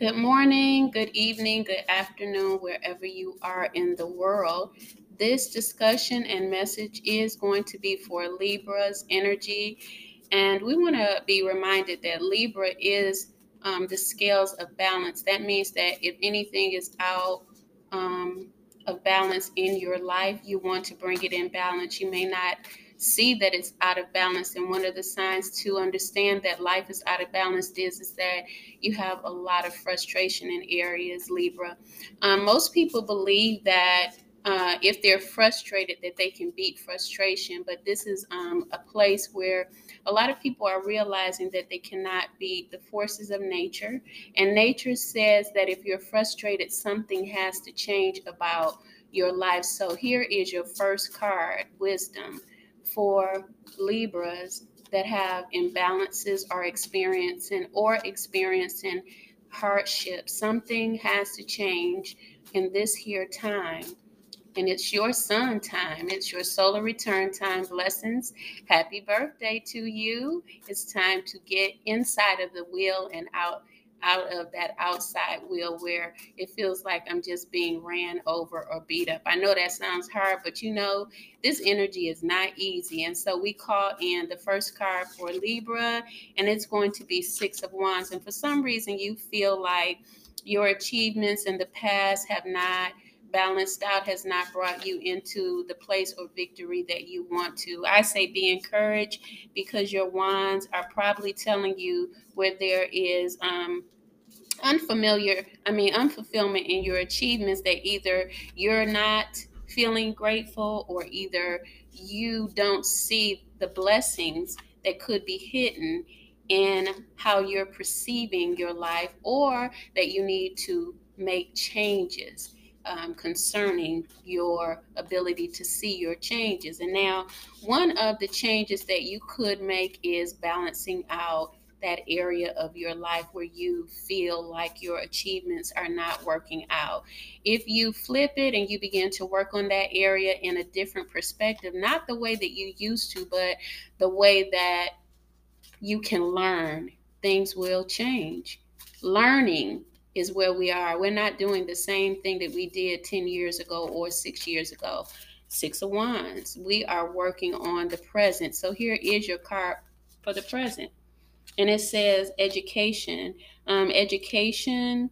Good morning, good evening, good afternoon, wherever you are in the world. This discussion and message is going to be for Libra's energy. And we want to be reminded that Libra is um, the scales of balance. That means that if anything is out um, of balance in your life, you want to bring it in balance. You may not see that it's out of balance. And one of the signs to understand that life is out of balance is, is that you have a lot of frustration in areas, Libra. Um, most people believe that uh, if they're frustrated that they can beat frustration but this is um, a place where a lot of people are realizing that they cannot beat the forces of nature and nature says that if you're frustrated something has to change about your life so here is your first card wisdom for Libras that have imbalances or experiencing or experiencing hardship. Something has to change in this here time. And it's your sun time. It's your solar return time. Blessings. Happy birthday to you. It's time to get inside of the wheel and out out of that outside wheel where it feels like I'm just being ran over or beat up. I know that sounds hard, but you know, this energy is not easy. And so we call in the first card for Libra, and it's going to be Six of Wands. And for some reason, you feel like your achievements in the past have not balanced out has not brought you into the place or victory that you want to. I say be encouraged because your wands are probably telling you where there is um, unfamiliar, I mean, unfulfillment in your achievements that either you're not feeling grateful or either you don't see the blessings that could be hidden in how you're perceiving your life or that you need to make changes um, concerning your ability to see your changes. And now, one of the changes that you could make is balancing out that area of your life where you feel like your achievements are not working out. If you flip it and you begin to work on that area in a different perspective, not the way that you used to, but the way that you can learn, things will change. Learning is where we are. We're not doing the same thing that we did 10 years ago or six years ago. Six of Wands. We are working on the present. So here is your card for the present. And it says education. Um, education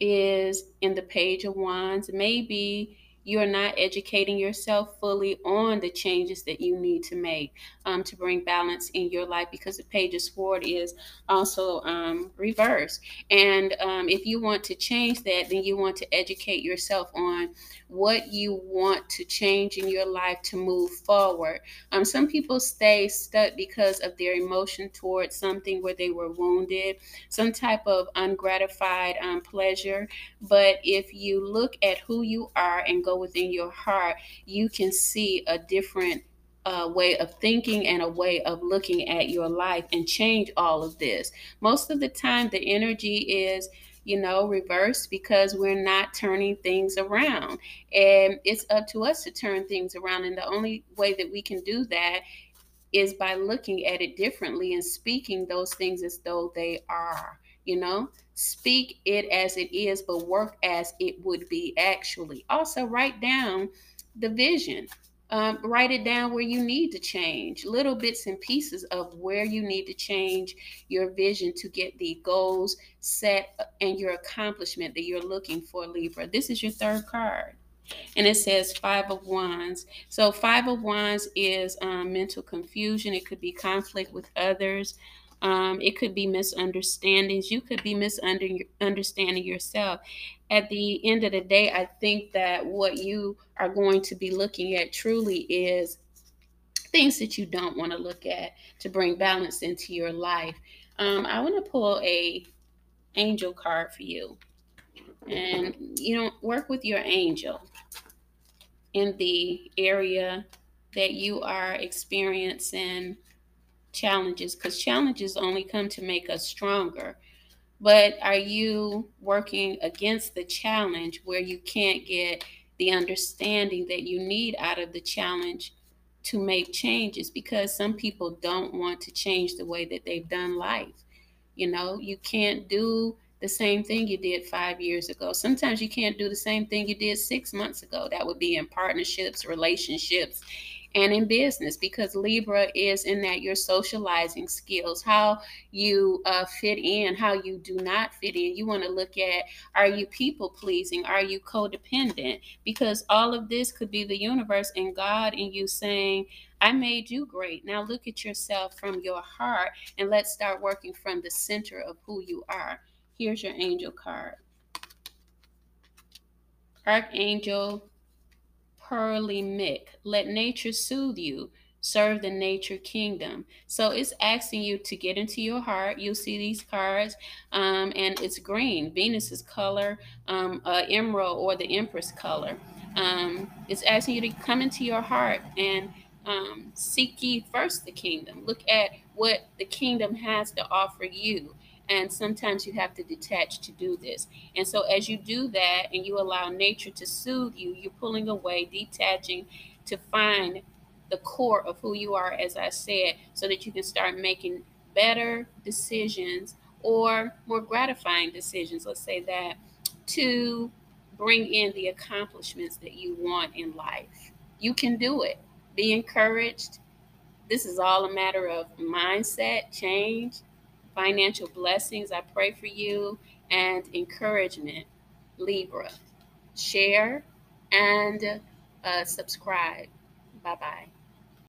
is in the Page of Wands. Maybe you're not educating yourself fully on the changes that you need to make um, to bring balance in your life because the page of sword is also um, reversed. And um, if you want to change that, then you want to educate yourself on what you want to change in your life to move forward. Um, some people stay stuck because of their emotion towards something where they were wounded, some type of ungratified um, pleasure. But if you look at who you are and go within your heart, you can see a different uh, way of thinking and a way of looking at your life and change all of this. Most of the time, the energy is, you know, reversed because we're not turning things around. And it's up to us to turn things around. And the only way that we can do that is by looking at it differently and speaking those things as though they are you know? Speak it as it is but work as it would be actually. Also write down the vision. Um, write it down where you need to change. Little bits and pieces of where you need to change your vision to get the goals set uh, and your accomplishment that you're looking for libra. This is your third card and it says five of wands. So five of wands is um, mental confusion. It could be conflict with others um, it could be misunderstandings. You could be misunderstanding yourself. At the end of the day, I think that what you are going to be looking at truly is things that you don't want to look at to bring balance into your life. Um, I want to pull a angel card for you, and you know, work with your angel in the area that you are experiencing challenges because challenges only come to make us stronger. But are you working against the challenge where you can't get the understanding that you need out of the challenge to make changes? Because some people don't want to change the way that they've done life. You know, you can't do the same thing you did five years ago. Sometimes you can't do the same thing you did six months ago. That would be in partnerships, relationships, and in business because Libra is in that your socializing skills, how you uh, fit in, how you do not fit in. You want to look at are you people pleasing? Are you codependent? Because all of this could be the universe and God and you saying, I made you great. Now look at yourself from your heart and let's start working from the center of who you are. Here's your angel card. Archangel Pearly Mick. Let nature soothe you. Serve the nature kingdom. So it's asking you to get into your heart. You'll see these cards, um, and it's green. Venus's color, um, uh, emerald, or the Empress color. Um, it's asking you to come into your heart and um, seek ye first the kingdom. Look at what the kingdom has to offer you. And sometimes you have to detach to do this. And so, as you do that and you allow nature to soothe you, you're pulling away, detaching to find the core of who you are, as I said, so that you can start making better decisions or more gratifying decisions, let's say that, to bring in the accomplishments that you want in life. You can do it. Be encouraged. This is all a matter of mindset change financial blessings. I pray for you and encouragement, Libra. Share and uh, subscribe. Bye bye.